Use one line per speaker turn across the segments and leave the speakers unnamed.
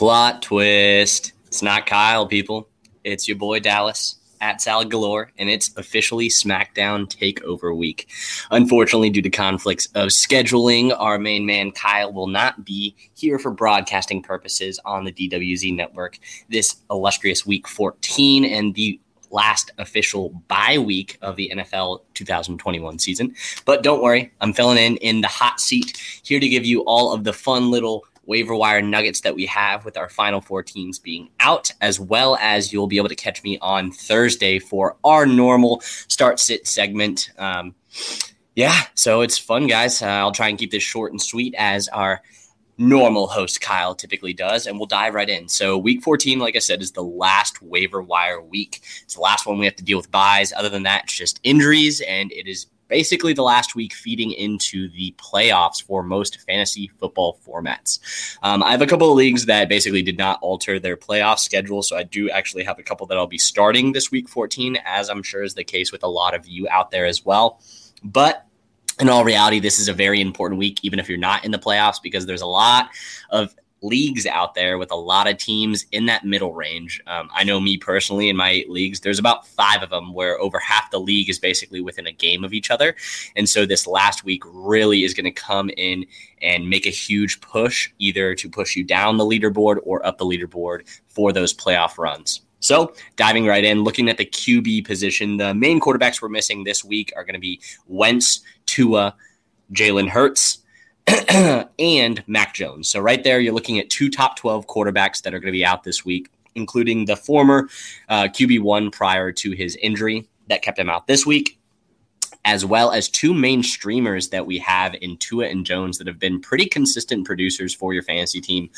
Plot twist. It's not Kyle, people. It's your boy Dallas at Salad Galore, and it's officially SmackDown Takeover Week. Unfortunately, due to conflicts of scheduling, our main man Kyle will not be here for broadcasting purposes on the DWZ network this illustrious Week 14 and the last official bye week of the NFL 2021 season. But don't worry, I'm filling in in the hot seat here to give you all of the fun little waiver wire nuggets that we have with our final four teams being out, as well as you'll be able to catch me on Thursday for our normal start sit segment. Um, yeah, so it's fun, guys. Uh, I'll try and keep this short and sweet as our normal host Kyle typically does, and we'll dive right in. So, week 14, like I said, is the last waiver wire week. It's the last one we have to deal with byes. Other than that, it's just injuries, and it is basically the last week feeding into the playoffs for most fantasy football formats. Um, I have a couple of leagues that basically did not alter their playoff schedule. So I do actually have a couple that I'll be starting this week 14, as I'm sure is the case with a lot of you out there as well. But in all reality, this is a very important week, even if you're not in the playoffs, because there's a lot of leagues out there with a lot of teams in that middle range. Um, I know me personally in my eight leagues, there's about five of them where over half the league is basically within a game of each other. And so this last week really is going to come in and make a huge push, either to push you down the leaderboard or up the leaderboard for those playoff runs. So, diving right in, looking at the QB position, the main quarterbacks we're missing this week are going to be Wentz, Tua, Jalen Hurts, and Mac Jones. So right there, you're looking at two top 12 quarterbacks that are going to be out this week, including the former uh, QB1 prior to his injury that kept him out this week, as well as two main streamers that we have in Tua and Jones that have been pretty consistent producers for your fantasy team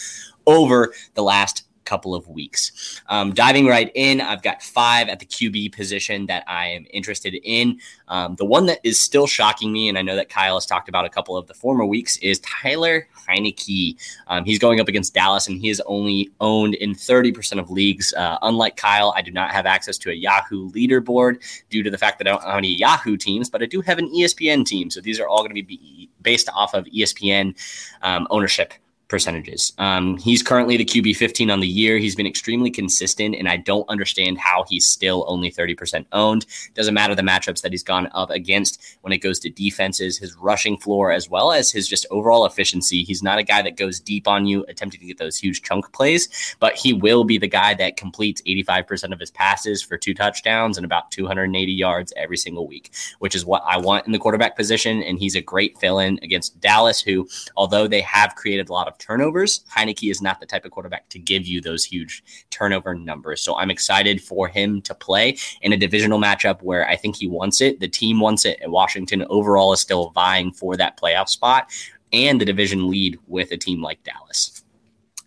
over the last couple of weeks. Um, diving right in, I've got five at the QB position that I am interested in. Um, the one that is still shocking me, and I know that Kyle has talked about a couple of the former weeks, is Tyler Heinicke. Um, he's going up against Dallas, and he is only owned in 30% of leagues. Uh, unlike Kyle, I do not have access to a Yahoo leaderboard due to the fact that I don't have any Yahoo teams, but I do have an ESPN team. So these are all going to be based off of ESPN um, ownership percentages. Um, he's currently the QB 15 on the year. He's been extremely consistent, and I don't understand how he's still only 30% owned. Doesn't matter the matchups that he's gone up against when it goes to defenses, his rushing floor, as well as his just overall efficiency. He's not a guy that goes deep on you, attempting to get those huge chunk plays, but he will be the guy that completes 85% of his passes for two touchdowns and about 280 yards every single week, which is what I want in the quarterback position. And he's a great fill in against Dallas, who, although they have created a lot of turnovers. Heinicke is not the type of quarterback to give you those huge turnover numbers. So I'm excited for him to play in a divisional matchup where I think he wants it. The team wants it, and Washington overall is still vying for that playoff spot and the division lead with a team like Dallas.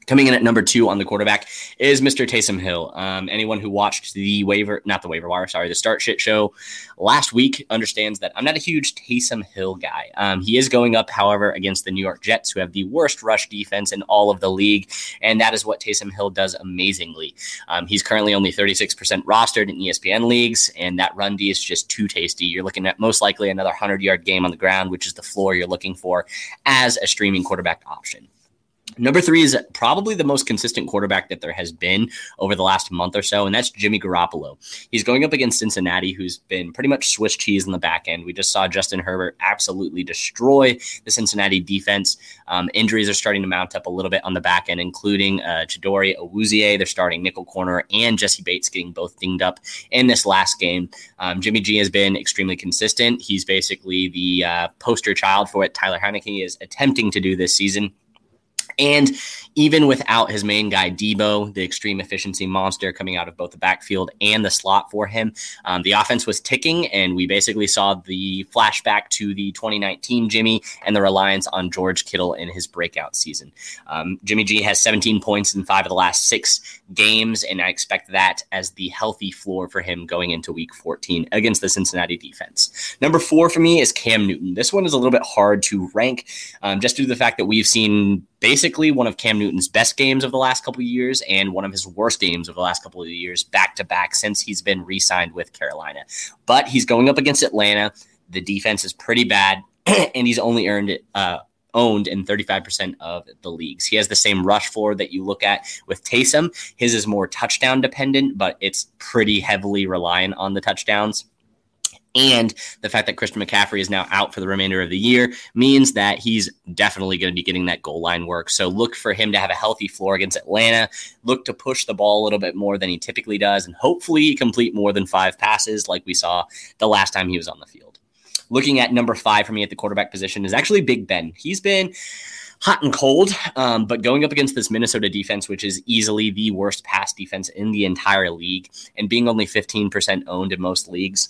Coming in at number two on the quarterback is Mr. Taysom Hill. Um, anyone who watched the waiver, not the waiver wire, sorry, the start shit show last week understands that I'm not a huge Taysom Hill guy. Um, he is going up, however, against the New York Jets, who have the worst rush defense in all of the league. And that is what Taysom Hill does amazingly. Um, he's currently only 36% rostered in ESPN leagues, and that run D is just too tasty. You're looking at most likely another 100 yard game on the ground, which is the floor you're looking for as a streaming quarterback option. Number three is probably the most consistent quarterback that there has been over the last month or so, and that's Jimmy Garoppolo. He's going up against Cincinnati, who's been pretty much Swiss cheese in the back end. We just saw Justin Herbert absolutely destroy the Cincinnati defense. Um, injuries are starting to mount up a little bit on the back end, including uh, Chidobe Awuzie, their starting nickel corner, and Jessie Bates getting both dinged up in this last game. Um, Jimmy G has been extremely consistent. He's basically the uh, poster child for what Tyler Heinicke is attempting to do this season. And even without his main guy, Deebo, the extreme efficiency monster coming out of both the backfield and the slot for him, um, the offense was ticking. And we basically saw the flashback to the 2019 Jimmy and the reliance on George Kittle in his breakout season. Um, Jimmy G has 17 points in five of the last six games. And I expect that as the healthy floor for him going into week 14 against the Cincinnati defense. Number four for me is Cam Newton. This one is a little bit hard to rank um, just due to the fact that we've seen basically one of Cam Newton's best games of the last couple of years and one of his worst games of the last couple of years back to back since he's been re-signed with Carolina. But he's going up against Atlanta. The defense is pretty bad, and he's only earned it. Uh, owned in 35% of the leagues. He has the same rush floor that you look at with Taysom. His is more touchdown dependent, but it's pretty heavily reliant on the touchdowns. And the fact that Christian McCaffrey is now out for the remainder of the year means that he's definitely going to be getting that goal line work. So look for him to have a healthy floor against Atlanta. Look to push the ball a little bit more than he typically does, and hopefully complete more than five passes like we saw the last time he was on the field. Looking at number five for me at the quarterback position is actually Big Ben. He's been hot and cold. Um, but going up against this Minnesota defense, which is easily the worst pass defense in the entire league, and being only 15% owned in most leagues,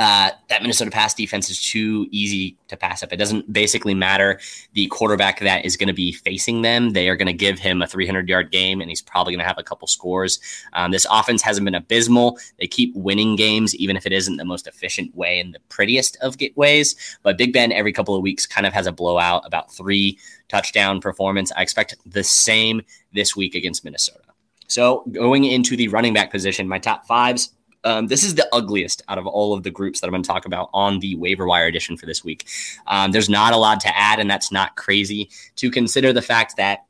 uh, that Minnesota pass defense is too easy to pass up. It doesn't basically matter the quarterback that is going to be facing them. They are going to give him a 300 yard game, and he's probably going to have a couple scores. Um, this offense hasn't been abysmal. They keep winning games, even if it isn't the most efficient way and the prettiest of ways. But Big Ben every couple of weeks kind of has a blowout, about three touchdown performance. I expect the same this week against Minnesota. So going into the running back position, my top fives. Um, this is the ugliest out of all of the groups that I'm going to talk about on the waiver wire edition for this week. Um, there's not a lot to add, and that's not crazy to consider the fact that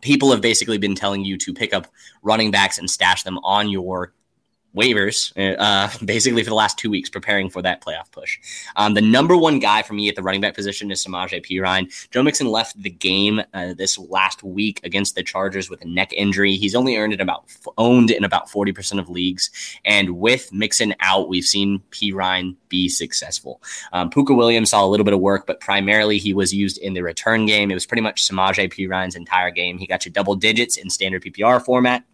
people have basically been telling you to pick up running backs and stash them on your waivers uh, basically for the last two weeks preparing for that playoff push. Um, the number one guy for me at the running back position is Samaje Perine. Joe Mixon left the game uh, this last week against the Chargers with a neck injury. He's only earned it about owned in about 40% of leagues. And with Mixon out, we've seen Perine be successful. Um, Pooka Williams saw a little bit of work, but primarily he was used in the return game. It was pretty much Samaje Perine's entire game. He got you double digits in standard PPR format.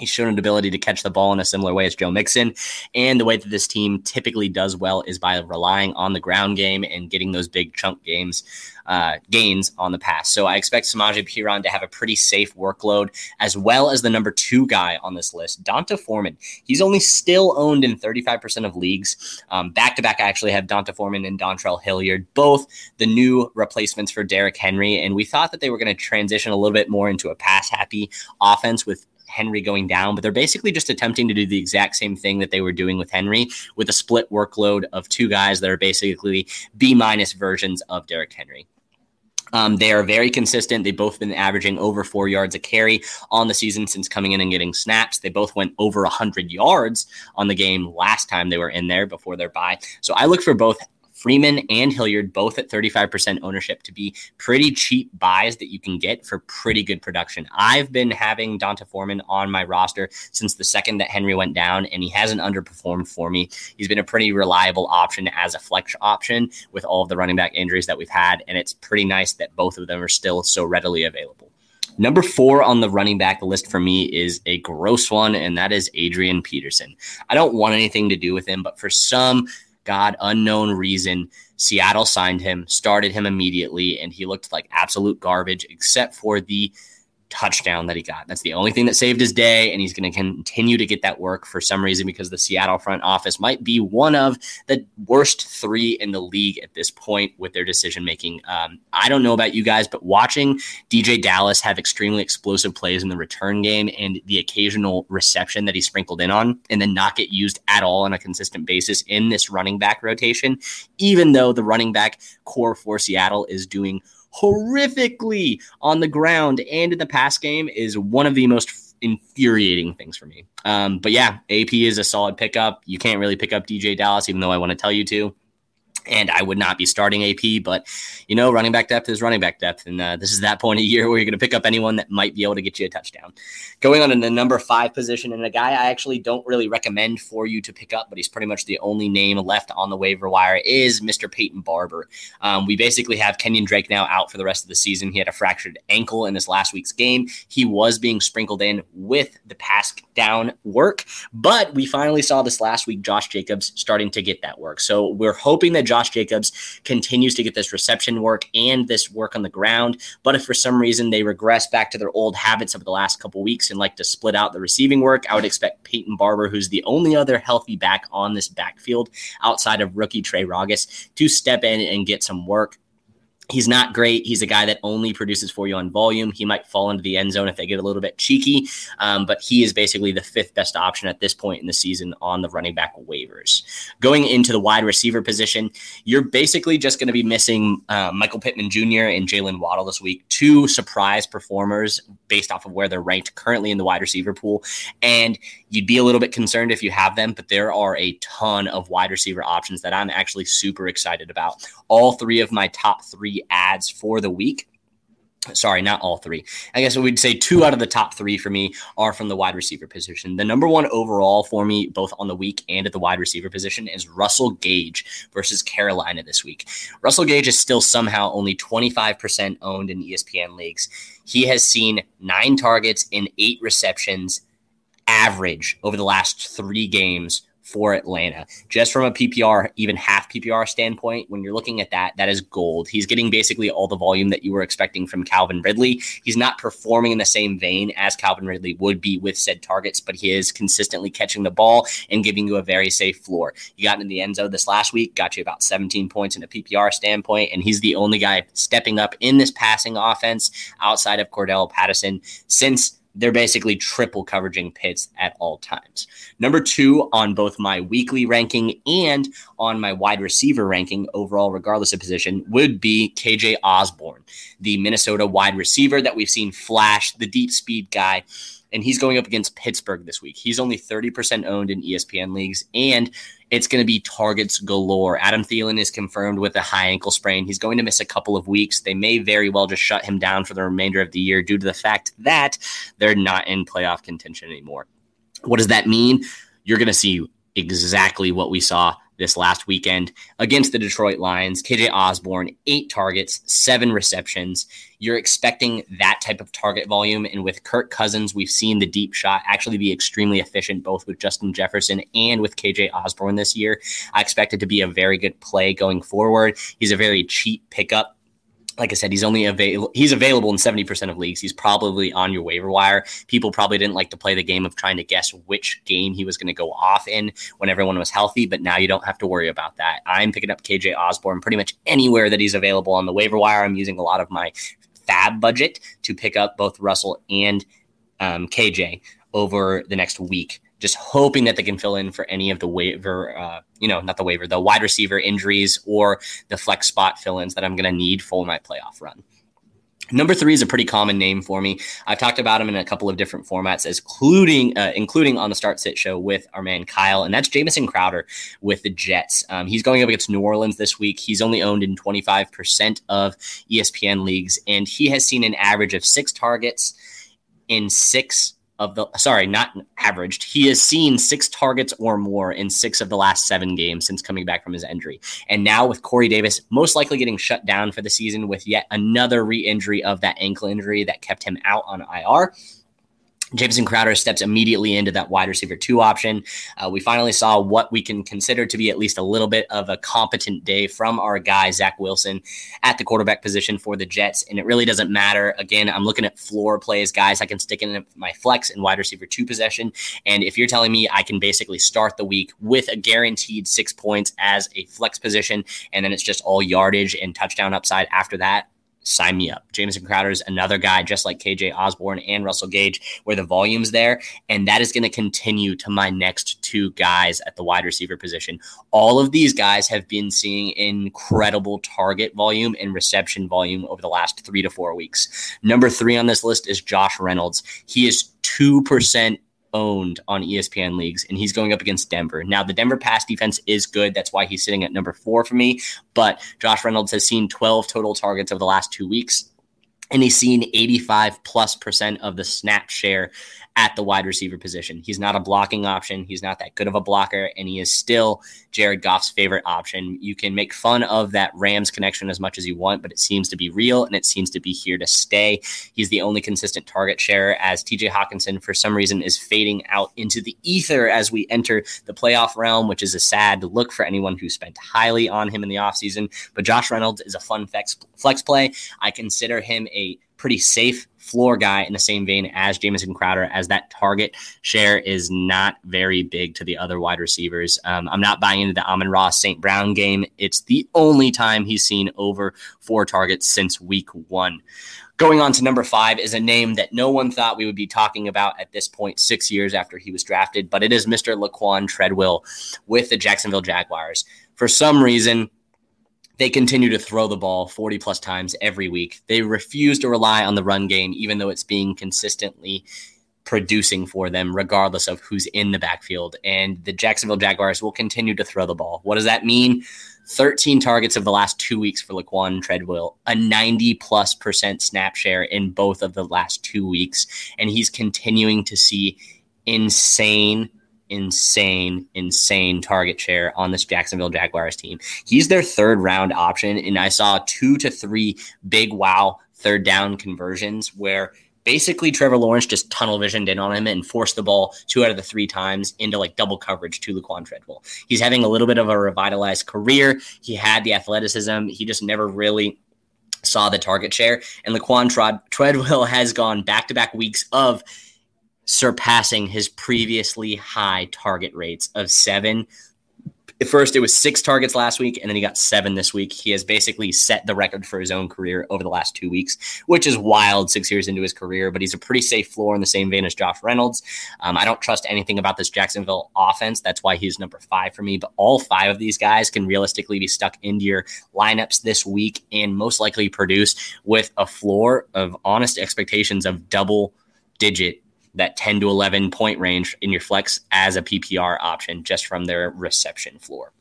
He's shown an ability to catch the ball in a similar way as Joe Mixon. And the way that this team typically does well is by relying on the ground game and getting those big chunk games, uh, gains on the pass. So I expect Samaje Perine to have a pretty safe workload, as well as the number two guy on this list, D'Onta Foreman. He's only still owned in 35% of leagues. Back to back, I actually have D'Onta Foreman and Dontrell Hilliard, both the new replacements for Derrick Henry. And we thought that they were going to transition a little bit more into a pass happy offense with Henry going down, but they're basically just attempting to do the exact same thing that they were doing with Henry with a split workload of two guys that are basically B minus versions of Derrick Henry. Um, they are very consistent. They've both been averaging over four yards a carry on the season since coming in and getting snaps. They both went over 100 yards on the game last time they were in there before their bye. So I look for both Freeman and Hilliard, both at 35% ownership, to be pretty cheap buys that you can get for pretty good production. I've been having D'Onta Foreman on my roster since the second that Henry went down, and he hasn't underperformed for me. He's been a pretty reliable option as a flex option with all of the running back injuries that we've had, and it's pretty nice that both of them are still so readily available. Number four on the running back list for me is a gross one, and that is Adrian Peterson. I don't want anything to do with him, but for some God unknown reason, Seattle signed him, started him immediately, and he looked like absolute garbage, except for the touchdown that he got. That's the only thing that saved his day, and he's going to continue to get that work for some reason because the Seattle front office might be one of the worst three in the league at this point with their decision making. Um, I don't know about you guys, but watching DeeJay Dallas have extremely explosive plays in the return game and the occasional reception that he sprinkled in on, and then not get used at all on a consistent basis in this running back rotation, even though the running back corps for Seattle is doing horrifically on the ground and in the pass game is one of the most infuriating things for me. Um, but yeah, AP is a solid pickup. You can't really pick up DeeJay Dallas, even though I want to tell you to and I would not be starting AP. But you know, running back depth is running back depth, and uh, this is that point of year where you're going to pick up anyone that might be able to get you a touchdown. Going on in the number five position, and a guy I actually don't really recommend for you to pick up, but he's pretty much the only name left on the waiver wire is Mr. Peyton Barber. Um, we basically have Kenyan Drake now out for the rest of the season. He had a fractured ankle in this last week's game. He was being sprinkled in with the pass down work, but we finally saw this last week. Josh Jacobs starting to get that work, so we're hoping that Josh Jacobs continues to get this reception work and this work on the ground. But if for some reason they regress back to their old habits over the last couple weeks and like to split out the receiving work, I would expect Peyton Barber, who's the only other healthy back on this backfield outside of rookie Trey Ragas, to step in and get some work He's not great. He's a guy that only produces for you on volume. He might fall into the end zone if they get a little bit cheeky, um, but he is basically the fifth best option at this point in the season on the running back waivers. Going into the wide receiver position, you're basically just going to be missing uh, Michael Pittman Jr. and Jaylen Waddle this week, two surprise performers based off of where they're ranked currently in the wide receiver pool. And you'd be a little bit concerned if you have them, but there are a ton of wide receiver options that I'm actually super excited about. All three of my top three ads for the week sorry, not all three. I guess we'd say two out of the top three for me are from the wide receiver position. The number one overall for me, both on the week and at the wide receiver position, is Russell Gage versus Carolina this week. Russell Gage is still somehow only 25% owned in ESPN leagues. He has seen nine targets and eight receptions average over the last three games for Atlanta. Just from a PPR, even half PPR standpoint, when you're looking at that, that is gold. He's getting basically all the volume that you were expecting from Calvin Ridley. He's not performing in the same vein as Calvin Ridley would be with said targets, but he is consistently catching the ball and giving you a very safe floor. You got in the end zone this last week, got you about 17 points in a PPR standpoint, and he's the only guy stepping up in this passing offense outside of Cordarrelle Patterson since they're basically triple coveraging Pitts at all times. Number two on both my weekly ranking and on my wide receiver ranking overall, regardless of position, would be KJ Osborn, the Minnesota wide receiver that we've seen flash, the deep speed guy. And he's going up against Pittsburgh this week. He's only 30% owned in ESPN leagues. And it's going to be targets galore. Adam Thielen is confirmed with a high ankle sprain. He's going to miss a couple of weeks. They may very well just shut him down for the remainder of the year due to the fact that they're not in playoff contention anymore. What does that mean? You're going to see exactly what we saw this last weekend against the Detroit Lions. KJ Osborn, eight targets, seven receptions. You're expecting that type of target volume. And with Kirk Cousins, we've seen the deep shot actually be extremely efficient, both with Justin Jefferson and with KJ Osborn this year. I expect it to be a very good play going forward. He's a very cheap pickup like I said, he's only available. He's available in seventy percent of leagues. He's probably on your waiver wire. People probably didn't like to play the game of trying to guess which game he was going to go off in when everyone was healthy. But now you don't have to worry about that. I'm picking up KJ Osborn pretty much anywhere that he's available on the waiver wire. I'm using a lot of my FAAB budget to pick up both Russell and um, KJ over the next week just hoping that they can fill in for any of the waiver, uh, you know, not the waiver, the wide receiver injuries or the flex spot fill ins that I'm going to need for my playoff run. Number three is a pretty common name for me. I've talked about him in a couple of different formats, including uh, including on the Start Sit show with our man Kyle, and that's Jamison Crowder with the Jets. Um, he's going up against New Orleans this week. He's only owned in 25% of ESPN leagues, and he has seen an average of six targets in six of the sorry, not averaged. He has seen six targets or more in six of the last seven games since coming back from his injury. And now with Corey Davis most likely getting shut down for the season with yet another re-injury of that ankle injury that kept him out on IR. Jamison Crowder steps immediately into that wide receiver two option. Uh, we finally saw what we can consider to be at least a little bit of a competent day from our guy, Zach Wilson, at the quarterback position for the Jets. And it really doesn't matter. Again, I'm looking at floor plays, guys. I can stick in my flex and wide receiver two possession. And if you're telling me I can basically start the week with a guaranteed six points as a flex position, and then it's just all yardage and touchdown upside after that, sign me up. Jamison Crowder is another guy, just like KJ Osborn and Russell Gage, where the volume's there. And that is going to continue to my next two guys at the wide receiver position. All of these guys have been seeing incredible target volume and reception volume over the last three to four weeks. Number three on this list is Josh Reynolds. He is 2% owned on ESPN leagues, and he's going up against Denver. Now, the Denver pass defense is good. That's why he's sitting at number four for me. But Josh Reynolds has seen 12 total targets over the last two weeks, and he's seen 85 plus percent of the snap share at the wide receiver position. He's not a blocking option. He's not that good of a blocker, and he is still Jared Goff's favorite option. You can make fun of that Rams connection as much as you want, but it seems to be real and it seems to be here to stay. He's the only consistent target share as TJ Hockenson, for some reason, is fading out into the ether as we enter the playoff realm, which is a sad look for anyone who spent highly on him in the offseason. But Josh Reynolds is a fun flex, flex play. I consider him a pretty safe floor guy in the same vein as Jamison Crowder, as that target share is not very big to the other wide receivers. Um, I'm not buying into the Amon-Ra St. Brown game. It's the only time he's seen over four targets since week one. Going on to number five is a name that no one thought we would be talking about at this point, six years after he was drafted, but it is Mr. Laquan Treadwell with the Jacksonville Jaguars. For some reason, they continue to throw the ball 40 plus times every week. They refuse to rely on the run game, even though it's being consistently producing for them, regardless of who's in the backfield. And the Jacksonville Jaguars will continue to throw the ball. What does that mean? 13 targets of the last two weeks for Laquan Treadwell, a 90 plus percent snap share in both of the last two weeks. And he's continuing to see insane insane, insane target share on this Jacksonville Jaguars team. He's their third round option, and I saw two to three big wow third down conversions where basically Trevor Lawrence just tunnel visioned in on him and forced the ball two out of the three times into like double coverage to Laquan Treadwell. He's having a little bit of a revitalized career. He had the athleticism. He just never really saw the target share. And Laquan Treadwell has gone back to back weeks of surpassing his previously high target rates of seven. At first, it was six targets last week, and then he got seven this week. He has basically set the record for his own career over the last two weeks, which is wild six years into his career, but he's a pretty safe floor in the same vein as Josh Reynolds. Um, I don't trust anything about this Jacksonville offense. That's why he's number five for me. But all five of these guys can realistically be stuck into your lineups this week and most likely produce with a floor of honest expectations of double digit that 10 to 11 point range in your flex as a PPR option just from their reception floor.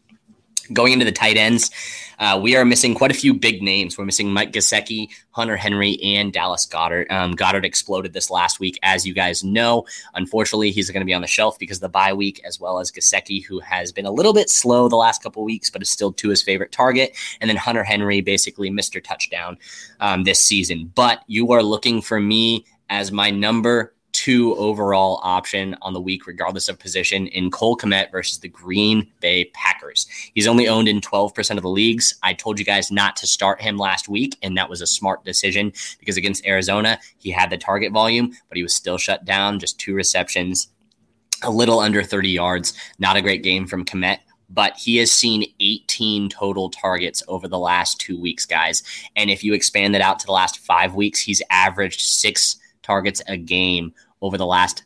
Going into the tight ends, uh, we are missing quite a few big names. We're missing Mike Gesicki, Hunter Henry, and Dallas Goedert. Um, Goedert exploded this last week, as you guys know. Unfortunately, he's going to be on the shelf because of the bye week, as well as Gesicki, who has been a little bit slow the last couple weeks, but is still to his favorite target. And then Hunter Henry, basically Mr. Touchdown um, this season. But you are looking for me as my number two overall option on the week, regardless of position, in Cole Kmet versus the Green Bay Packers. He's only owned in 12% of the leagues. I told you guys not to start him last week, and that was a smart decision because against Arizona, he had the target volume, but he was still shut down, just two receptions, a little under 30 yards. Not a great game from Kmet but he has seen 18 total targets over the last two weeks, guys. And if you expand that out to the last five weeks, he's averaged six targets a game over the last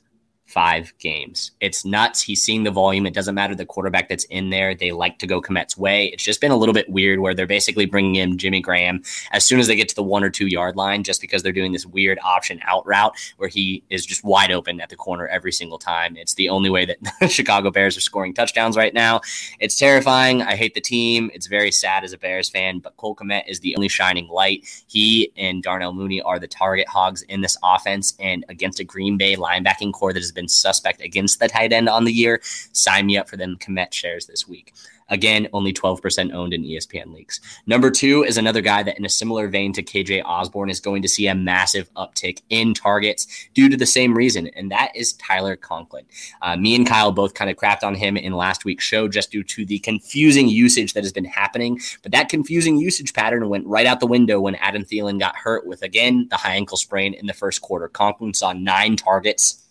five games. It's nuts. He's seeing the volume. It doesn't matter the quarterback that's in there. They like to go Kmet's way. It's just been a little bit weird where they're basically bringing in Jimmy Graham as soon as they get to the one or two yard line, just because they're doing this weird option out route where he is just wide open at the corner every single time. It's the only way that the Chicago Bears are scoring touchdowns right now. It's terrifying. I hate the team. It's very sad as a Bears fan, but Cole Kmet is the only shining light. He and Darnell Mooney are the target hogs in this offense and against a Green Bay linebacking corps that has been been suspect against the tight end on the year, sign me up for them Kmet shares this week. Again, only 12% owned in ESPN leagues. Number two is another guy that, in a similar vein to KJ Osborn, is going to see a massive uptick in targets due to the same reason, and that is Tyler Conklin. Uh, me and Kyle both kind of crapped on him in last week's show just due to the confusing usage that has been happening. But that confusing usage pattern went right out the window when Adam Thielen got hurt with, again, the high ankle sprain in the first quarter. Conklin saw nine targets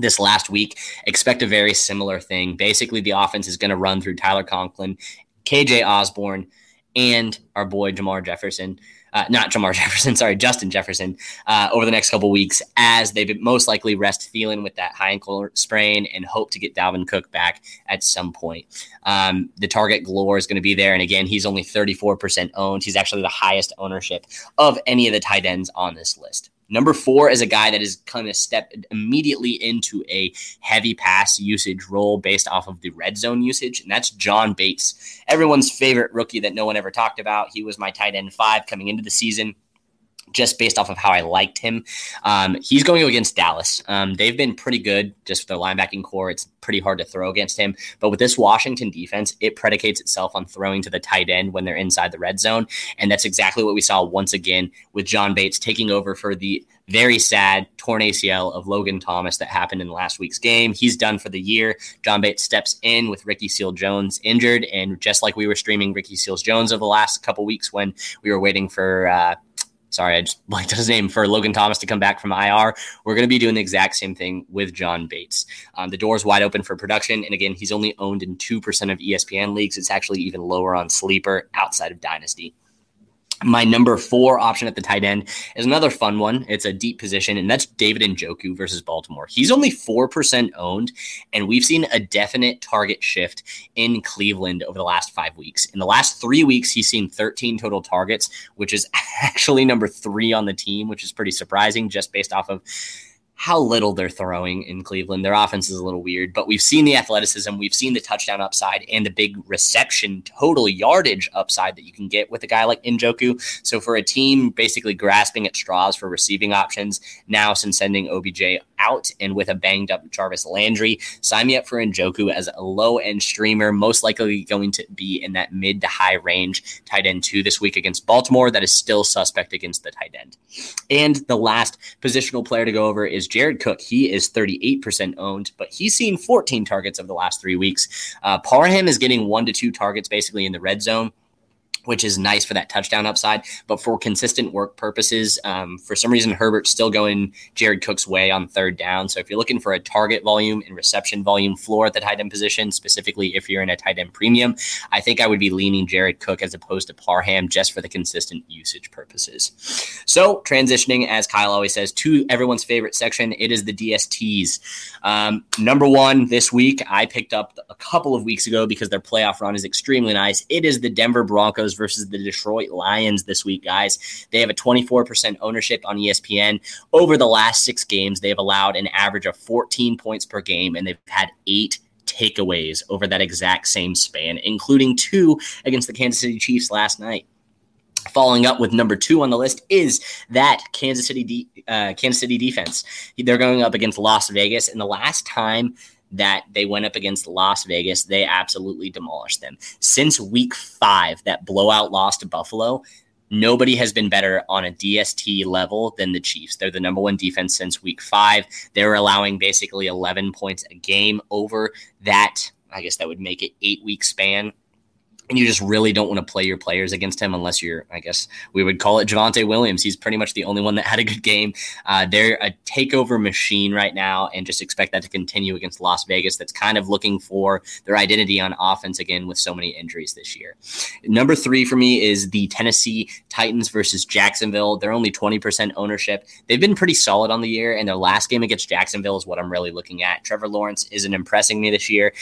this last week. Expect a very similar thing. Basically, the offense is going to run through Tyler Conklin, KJ Osborn, and our boy Jermar Jefferson. Uh, not Jermar Jefferson, sorry, Justin Jefferson, uh, over the next couple weeks as they most likely rest Thielen with that high ankle sprain and hope to get Dalvin Cook back at some point. Um, the target galore is going to be there. And again, he's only 34% owned. He's actually the highest ownership of any of the tight ends on this list. Number four is a guy that is kind of stepped immediately into a heavy pass usage role based off of the red zone usage, and that's John Bates, everyone's favorite rookie that no one ever talked about. He was my tight end five coming into the season just based off of how I liked him. Um, he's going against Dallas. Um, they've been pretty good just their linebacking corps. It's pretty hard to throw against him. But with this Washington defense, it predicates itself on throwing to the tight end when they're inside the red zone. And that's exactly what we saw once again with John Bates taking over for the very sad torn ACL of Logan Thomas that happened in last week's game. He's done for the year. John Bates steps in with Ricky Seals Jones injured. And just like we were streaming Ricky Seals Jones over the last couple weeks when we were waiting for, uh, sorry, I just blanked his name for Logan Thomas to come back from IR. We're going to be doing the exact same thing with John Bates. Um, the door's wide open for production. And again, he's only owned in 2% of ESPN leagues. It's actually even lower on Sleeper outside of Dynasty. My number four option at the tight end is another fun one. It's a deep position, and that's David Njoku versus Baltimore. He's only 4% owned, and we've seen a definite target shift in Cleveland over the last five weeks. In the last three weeks, he's seen 13 total targets, which is actually number three on the team, which is pretty surprising just based off of how little they're throwing in Cleveland. Their offense is a little weird, but we've seen the athleticism, we've seen the touchdown upside, and the big reception total yardage upside that you can get with a guy like Njoku. So for a team basically grasping at straws for receiving options, now since sending OBJ out and with a banged up Jarvis Landry, sign me up for Njoku as a low end streamer, most likely going to be in that mid to high range tight end two this week against Baltimore. That is still suspect against the tight end. And the last positional player to go over is Jared Cook. He is 38% owned, but he's seen 14 targets of the last three weeks. Uh, Parham is getting one to two targets basically in the red zone which is nice for that touchdown upside. But for consistent work purposes, um, for some reason, Herbert's still going Jared Cook's way on third down. So if you're looking for a target volume and reception volume floor at the tight end position, specifically if you're in a tight end premium, I think I would be leaning Jared Cook as opposed to Parham just for the consistent usage purposes. So transitioning, as Kyle always says, to everyone's favorite section, it is the DSTs. Um, number one this week, I picked up a couple of weeks ago because their playoff run is extremely nice. It is the Denver Broncos Broncos versus the Detroit Lions this week, guys. They have a 24% ownership on ESPN. Over the last six games, they've allowed an average of 14 points per game, and they've had eight takeaways over that exact same span, including two against the Kansas City Chiefs last night. Following up with number two on the list is that Kansas City de- uh, Kansas City defense. They're going up against Las Vegas, and the last time that they went up against Las Vegas, they absolutely demolished them. Since week five, that blowout loss to Buffalo, nobody has been better on a DST level than the Chiefs. They're the number one defense since week five. They're allowing basically 11 points a game over that. I guess that would make it eight week span and you just really don't want to play your players against him unless you're, I guess we would call it Javonte Williams. He's pretty much the only one that had a good game. Uh, they're a takeover machine right now, and just expect that to continue against Las Vegas. That's kind of looking for their identity on offense again with so many injuries this year. Number three for me is the Tennessee Titans versus Jacksonville. They're only 20% ownership. They've been pretty solid on the year, and their last game against Jacksonville is what I'm really looking at. Trevor Lawrence isn't impressing me this year.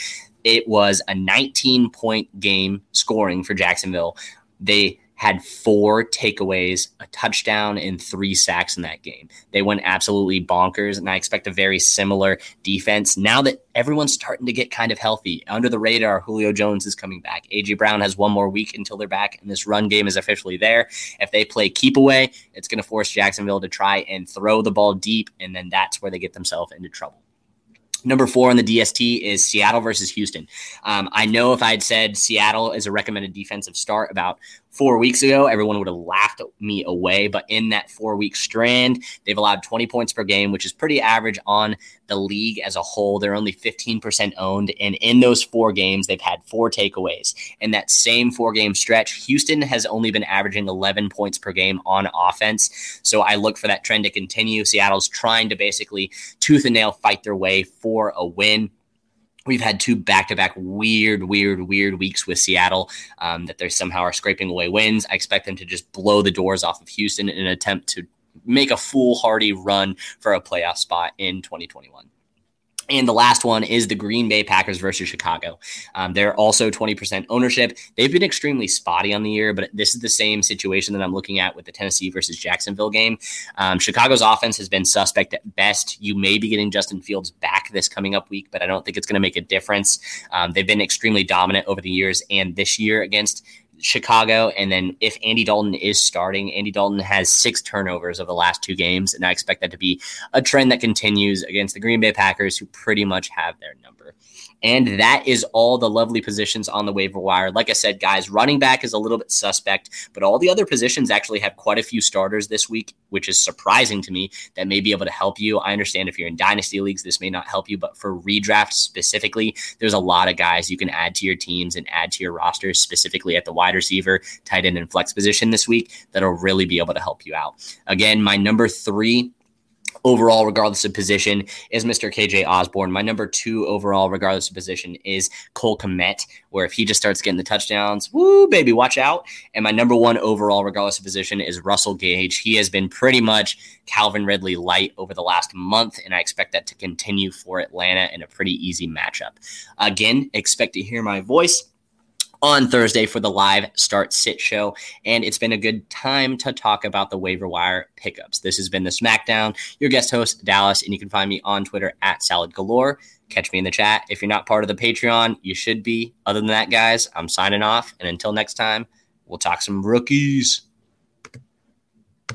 It was a 19 point game scoring for Jacksonville. They had four takeaways, a touchdown, and three sacks in that game. They went absolutely bonkers, and I expect a very similar defense. Now that everyone's starting to get kind of healthy, under the radar, Julio Jones is coming back. AJ Brown has one more week until they're back, and this run game is officially there. If they play keep away, it's going to force Jacksonville to try and throw the ball deep, and then that's where they get themselves into trouble. Number four on the DST is Seattle versus Houston. Um, I know if I had said Seattle is a recommended defensive start about four weeks ago, everyone would have laughed me away. But in that four week strand, they've allowed 20 points per game, which is pretty average on the league as a whole. They're only 15% owned. And in those four games, they've had four takeaways. In that same four game stretch, Houston has only been averaging 11 points per game on offense. So I look for that trend to continue. Seattle's trying to basically tooth and nail fight their way for a win. We've had two back-to-back weird, weird, weird weeks with Seattle um, that they somehow are scraping away wins. I expect them to just blow the doors off of Houston in an attempt to make a foolhardy run for a playoff spot in 2021. And the last one is the Green Bay Packers versus Chicago. Um, they're also 20% ownership. They've been extremely spotty on the year, but this is the same situation that I'm looking at with the Tennessee versus Jacksonville game. Um, Chicago's offense has been suspect at best. You may be getting Justin Fields back this coming up week, but I don't think it's going to make a difference. Um, they've been extremely dominant over the years, and this year against Chicago. And then if Andy Dalton is starting, Andy Dalton has six turnovers over the last two games. And I expect that to be a trend that continues against the Green Bay Packers, who pretty much have their number. And that is all the lovely positions on the waiver wire. Like I said, guys, running back is a little bit suspect, but all the other positions actually have quite a few starters this week, which is surprising to me that may be able to help you. I understand if you're in dynasty leagues, this may not help you, but for redraft specifically, there's a lot of guys you can add to your teams and add to your rosters, specifically at the wide receiver, tight end, and flex position this week that'll really be able to help you out. Again, my number three overall, regardless of position, is Mr. KJ Osborn. My number two overall, regardless of position, is Cole Kmet, where if he just starts getting the touchdowns, woo, baby, watch out. And my number one overall, regardless of position, is Russell Gage. He has been pretty much Calvin Ridley light over the last month, and I expect that to continue for Atlanta in a pretty easy matchup. Again, expect to hear my voice on Thursday for the live start sit show. And it's been a good time to talk about the waiver wire pickups. This has been the SmackDown, your guest host, Dallas, and you can find me on Twitter at Salad Galore. Catch me in the chat. If you're not part of the Patreon, you should be. Other than that, guys, I'm signing off. And until next time, we'll talk some rookies.